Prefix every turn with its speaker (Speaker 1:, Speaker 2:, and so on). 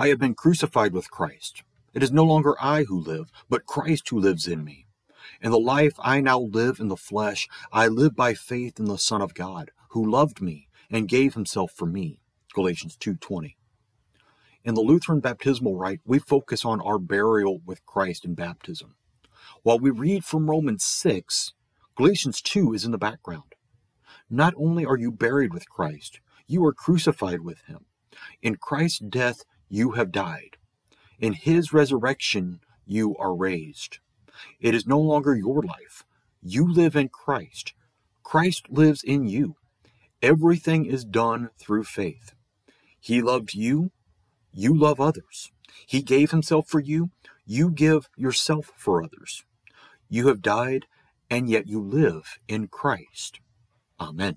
Speaker 1: I have been crucified with Christ. It is no longer I who live, but Christ who lives in me. In the life I now live in the flesh, I live by faith in the Son of God, who loved me and gave himself for me. Galatians 2:20. In the Lutheran baptismal rite, we focus on our burial with Christ in baptism. While we read from Romans 6, Galatians 2 is in the background. Not only are you buried with Christ, you are crucified with him. In Christ's death, you have died. In his resurrection, you are raised. It is no longer your life. You live in Christ. Christ lives in you. Everything is done through faith. He loved you. You love others. He gave himself for you. You give yourself for others. You have died, and yet you live in Christ. Amen.